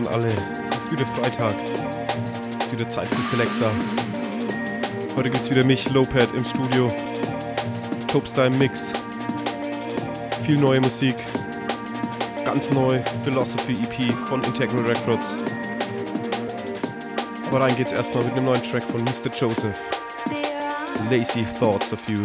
an alle. Es ist wieder Freitag. Es ist wieder Zeit für Selector. Heute gibt's wieder mich, Lopad, im Studio. Topstyle Mix. Viel neue Musik. Ganz neu. Philosophy EP von Integral Records. Aber rein geht's erstmal mit einem neuen Track von Mr. Joseph. Lazy Thoughts of You.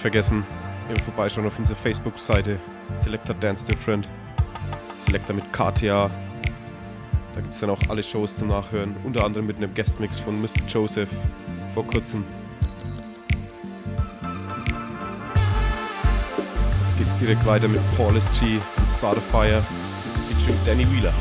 Vergessen, eben vorbeischauen auf unserer Facebook-Seite Selector Dance Different. Selector mit KTA. Da gibt es dann auch alle Shows zum Nachhören, unter anderem mit einem Guestmix von Mr. Joseph vor kurzem. Jetzt geht's direkt weiter mit Paul S. G. und Start a Fire featuring Danny Wheeler.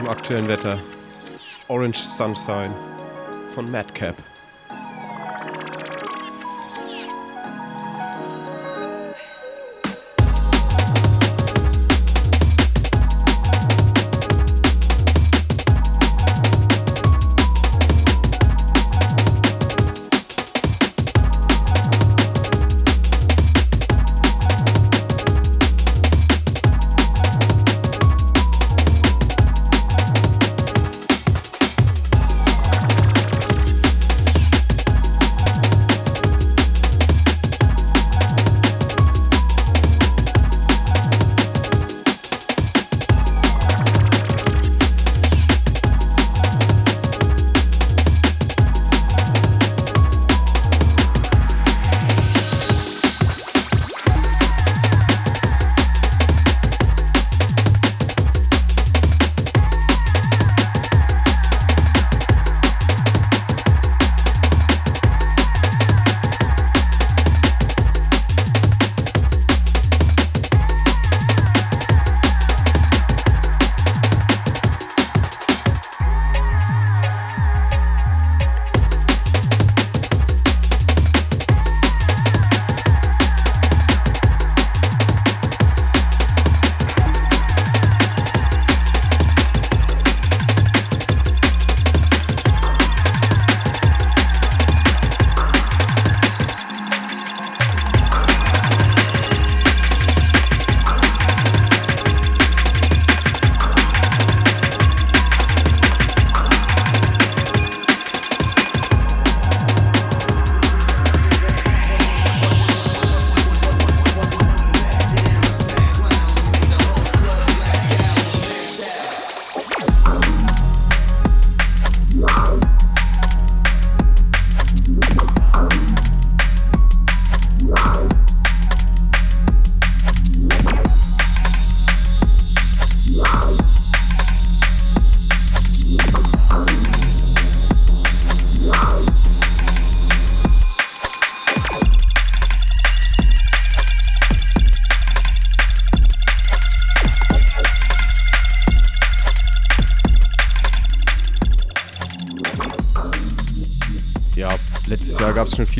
Zum aktuellen Wetter. Orange Sunshine von Madcap.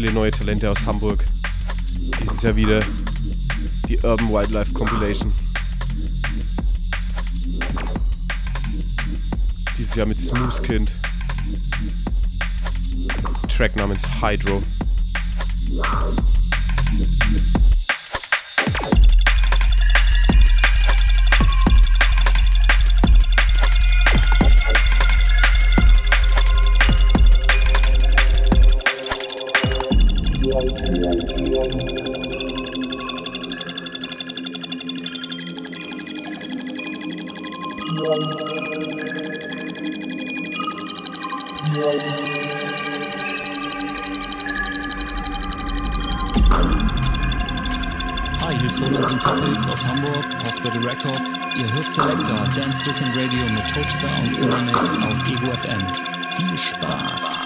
Viele neue Talente aus Hamburg. Dieses Jahr wieder die Urban Wildlife Compilation. Dieses Jahr mit Smooth Kind. Track namens Hydro. Hi, hier ist Roland Sympathix aus Hamburg, Hospital Records. Ihr hört Selector Dance Different Radio mit Topstar und Cinemix auf Ego FM. Viel Spaß!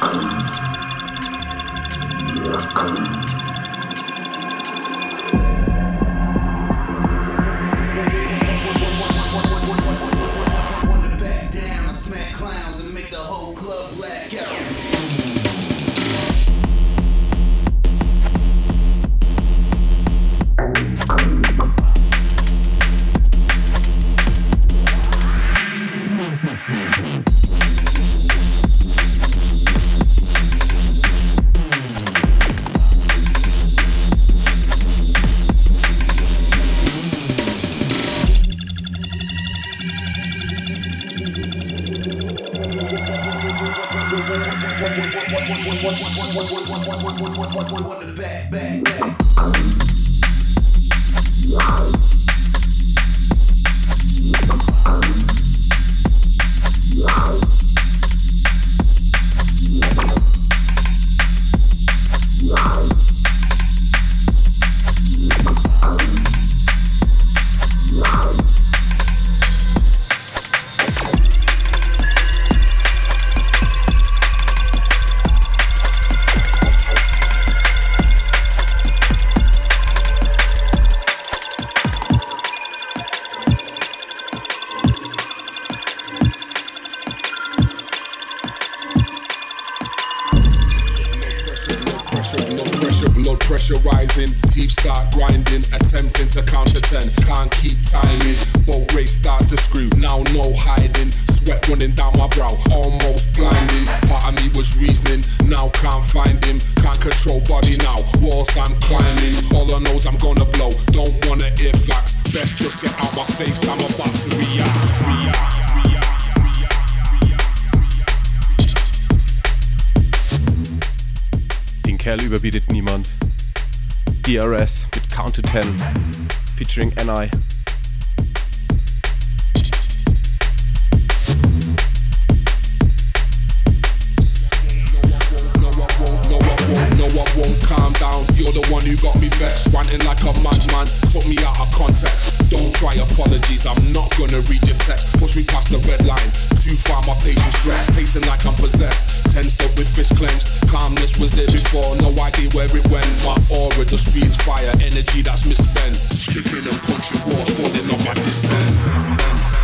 pressurizing, teeth start grinding, attempting to counter ten. Can't keep timing, boat race starts to screw. Now no hiding, sweat running down my brow, almost blinding. Part of me was reasoning, now can't find him. Can't control body now, walls I'm climbing. All I I'm gonna blow, don't wanna hear flax. Best just get out my face, I'm about to react, react, Kerl überbietet niemand. DRS with Count to 10 featuring NI. You got me vexed, wanting like a madman. Took me out of context. Don't try apologies, I'm not gonna read your text. Push me past the red line, too far my patience rests. Pacing like I'm possessed, tensed up with fist clenched. Calmness was here before, no idea where it went. My aura just feeds fire, energy that's misspent. Kicking and punching walls, falling on my descent.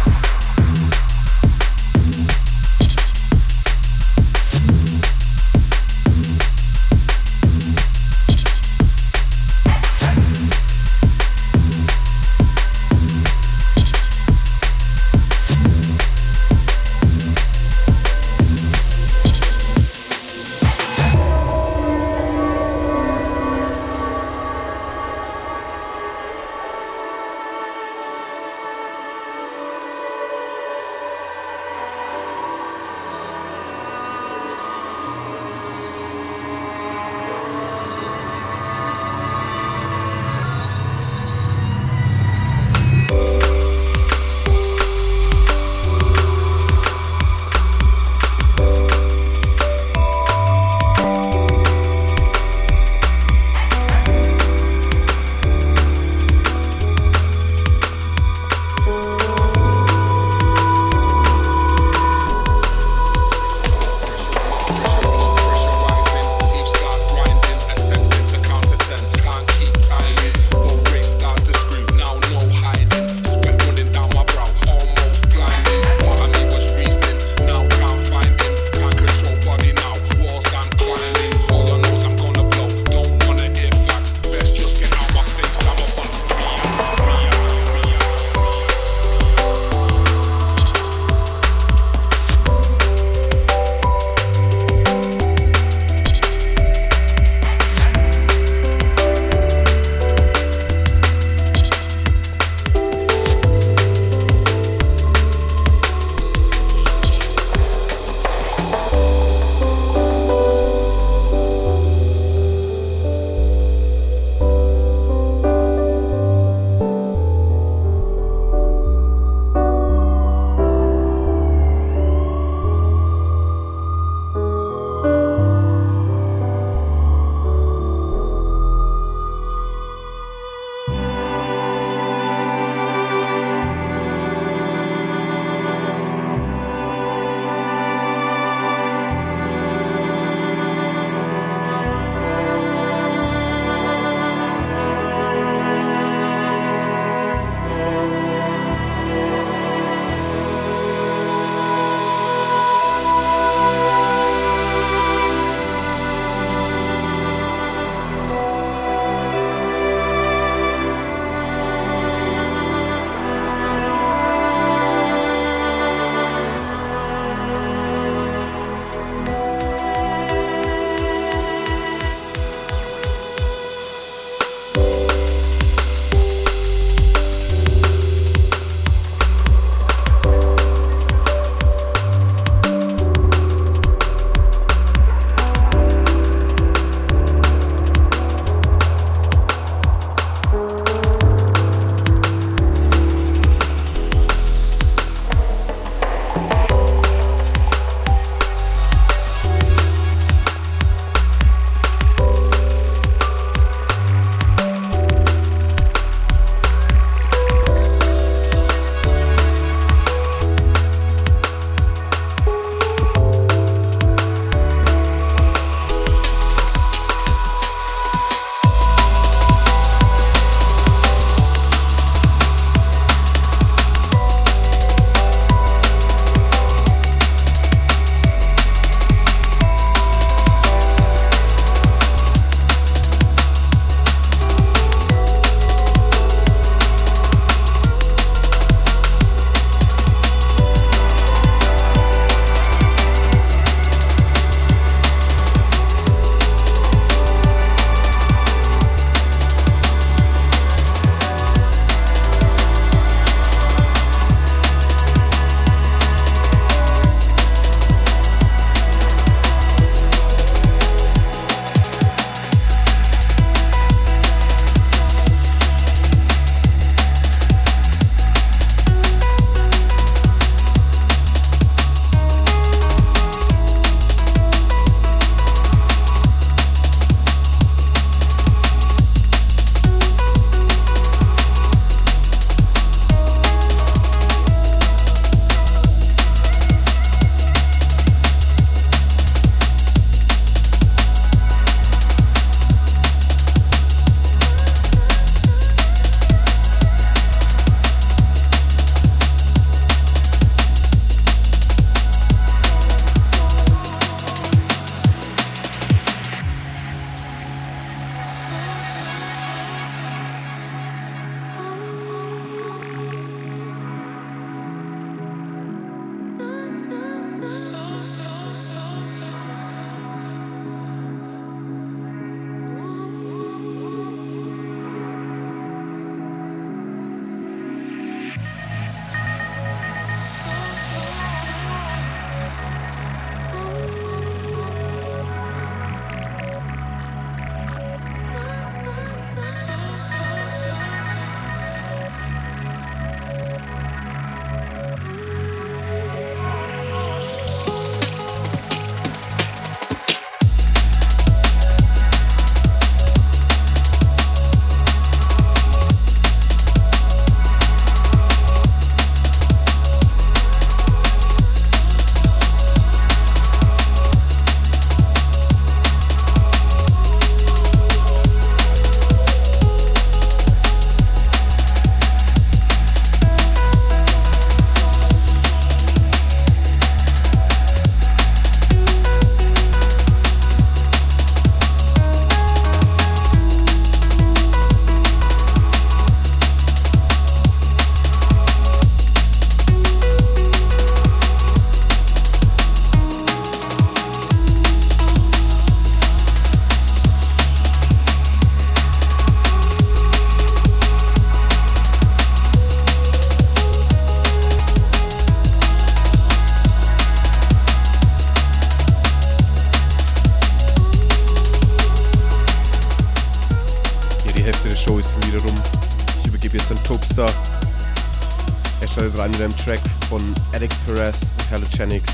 Alex Perez und Halogenics.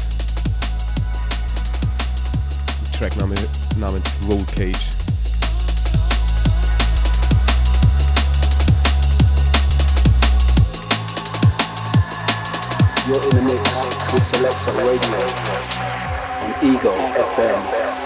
Trackname namens Roll Cage. You're in the mix with Selector Radio on Eagle FM.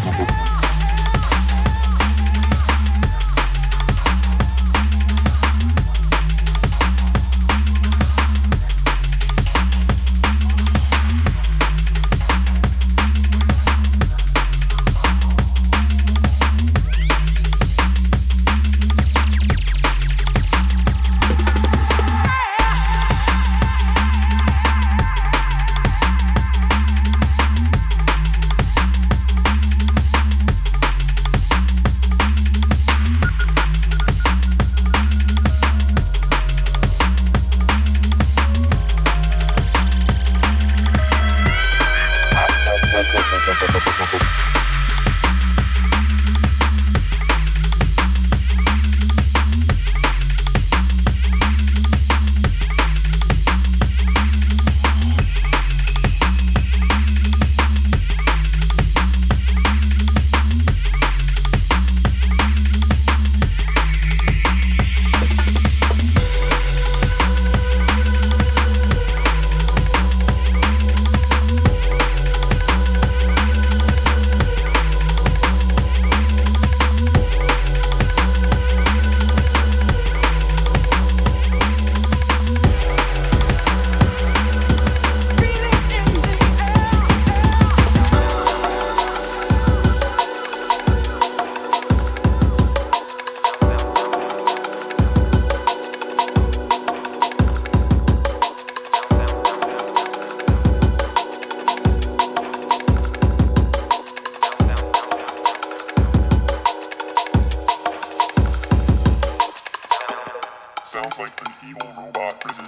sounds like an evil robot prison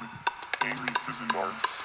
with angry prison guards.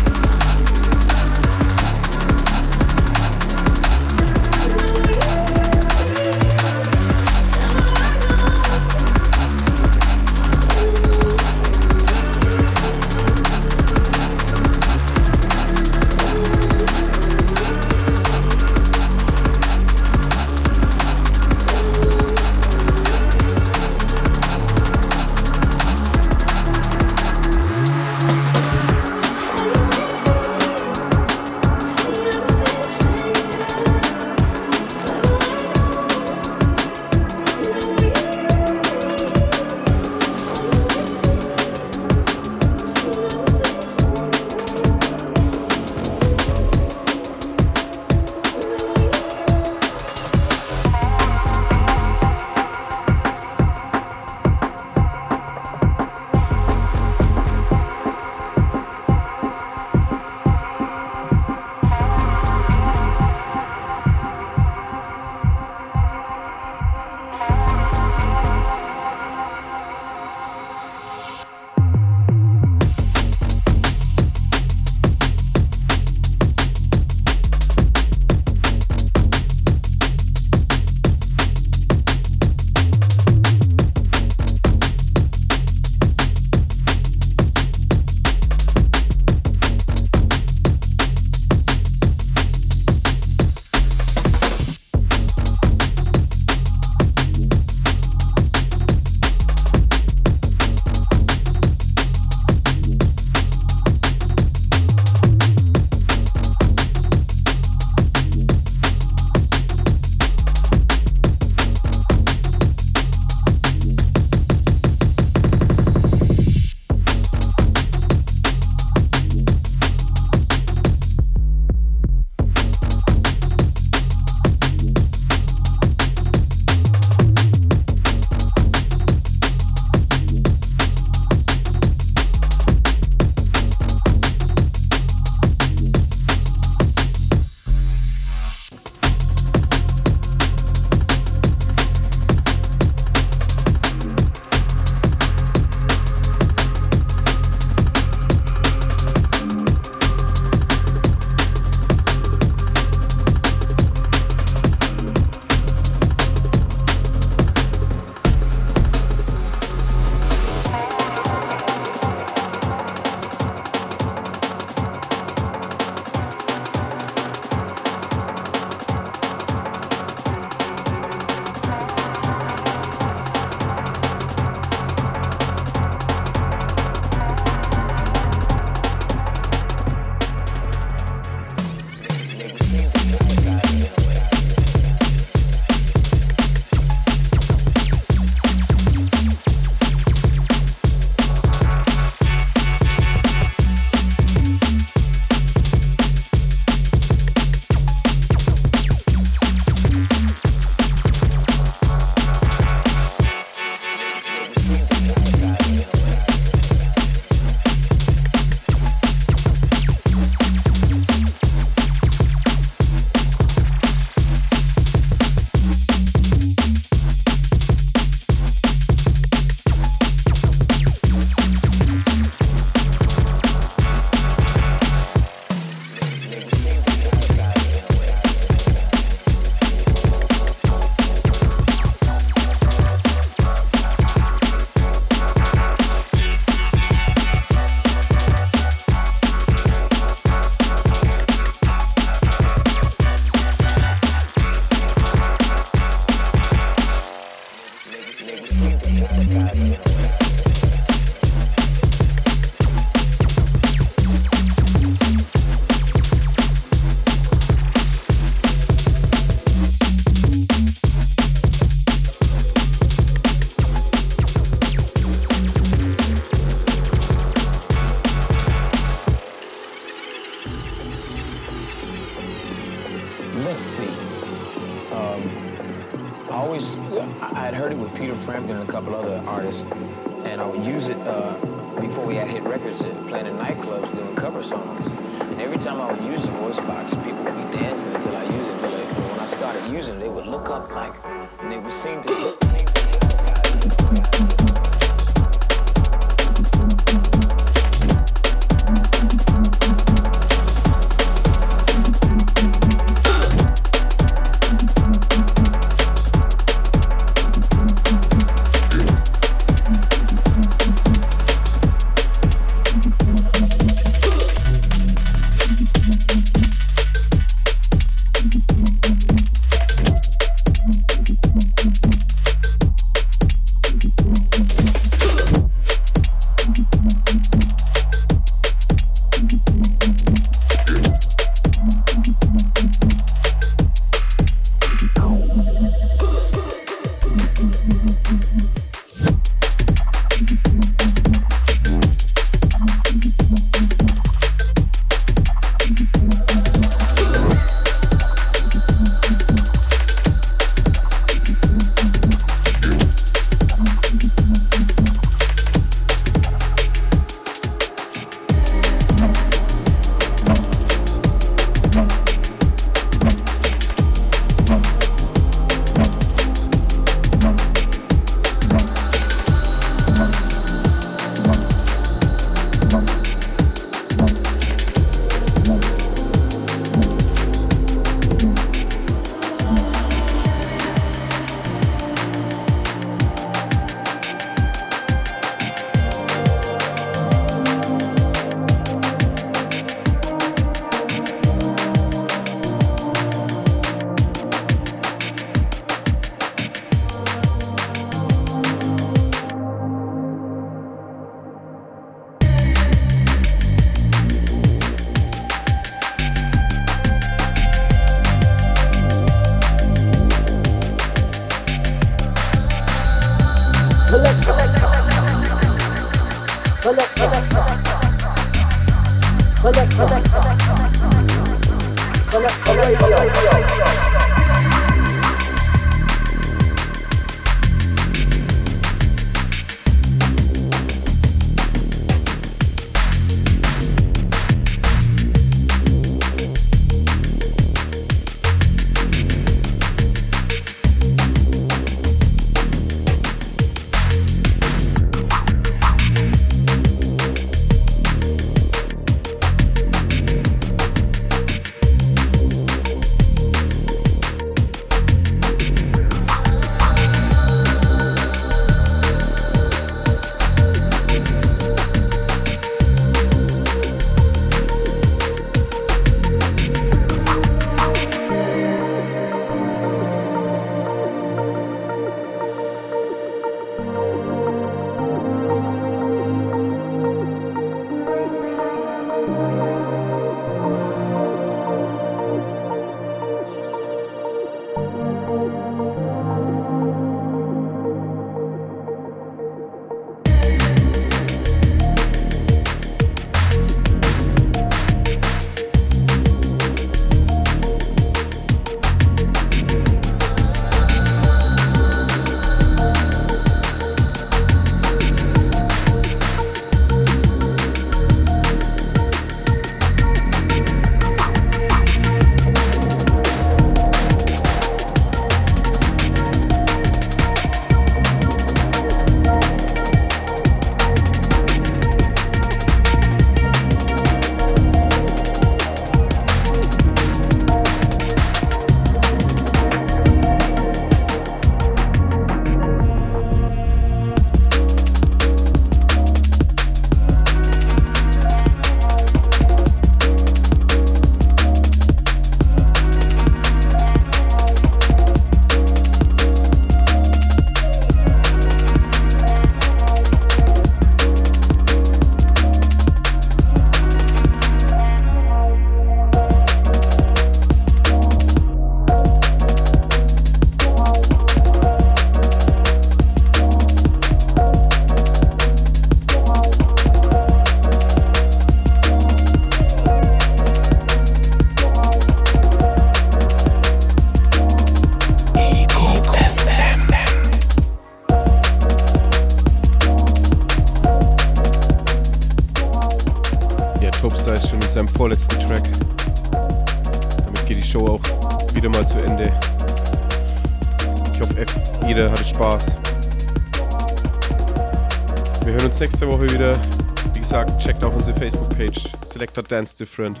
Selector Dance Different.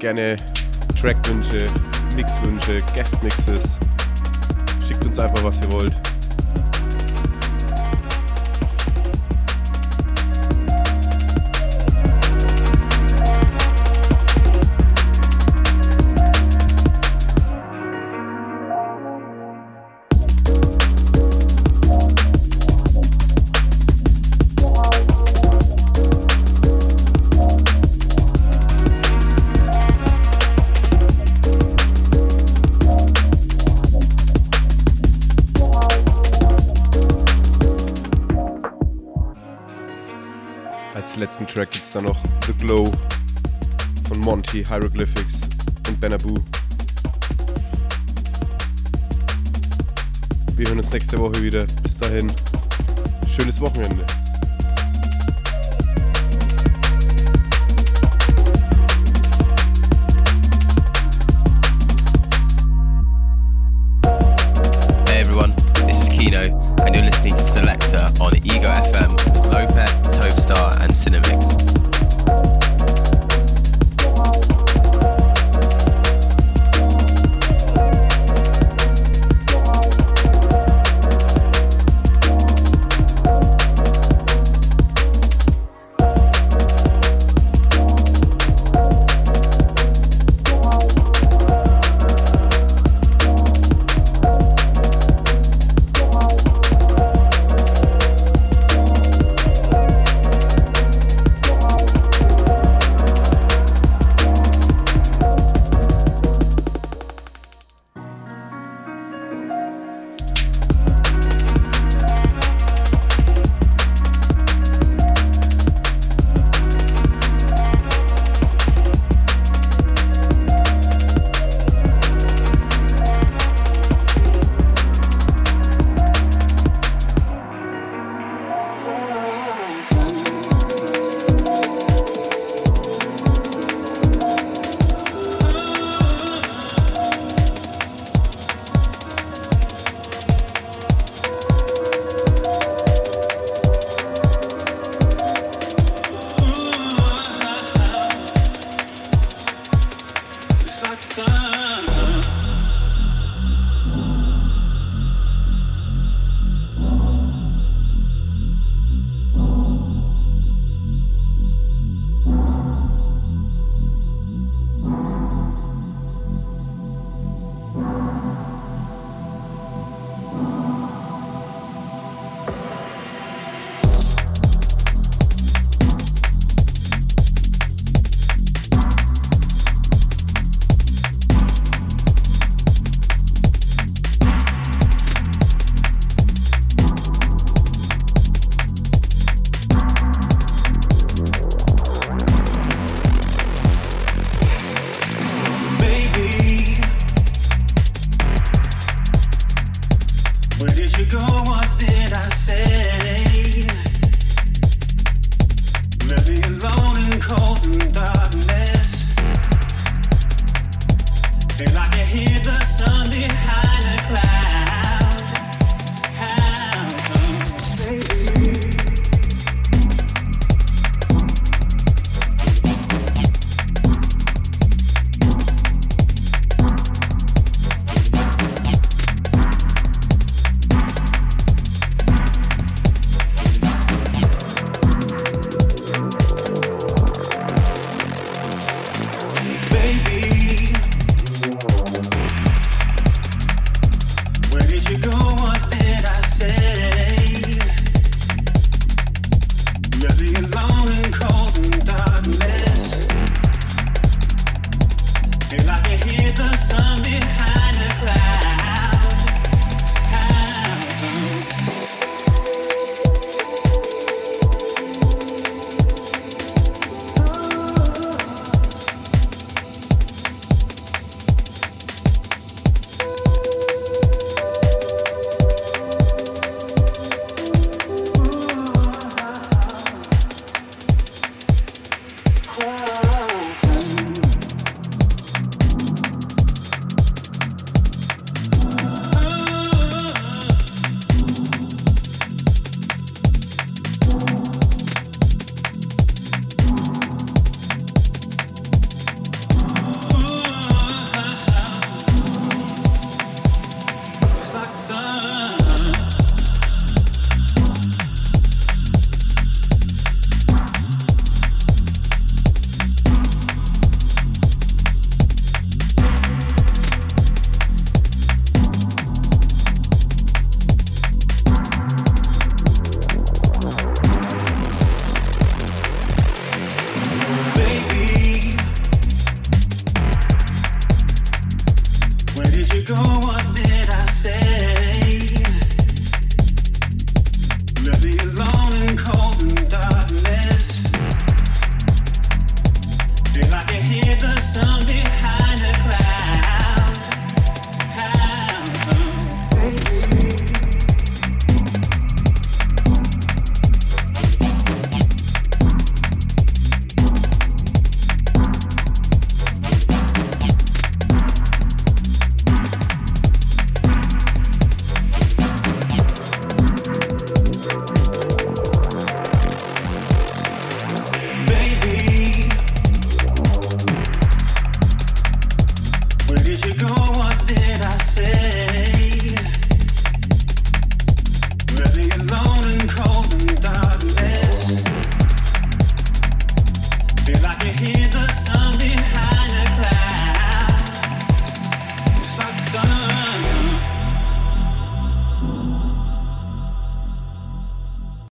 Gerne Trackwünsche, Mixwünsche, Guest-Mixes. Schickt uns einfach, was ihr wollt. Hieroglyphics und Benaboo. Wir hören uns nächste Woche wieder. Bis dahin, schönes Wochenende.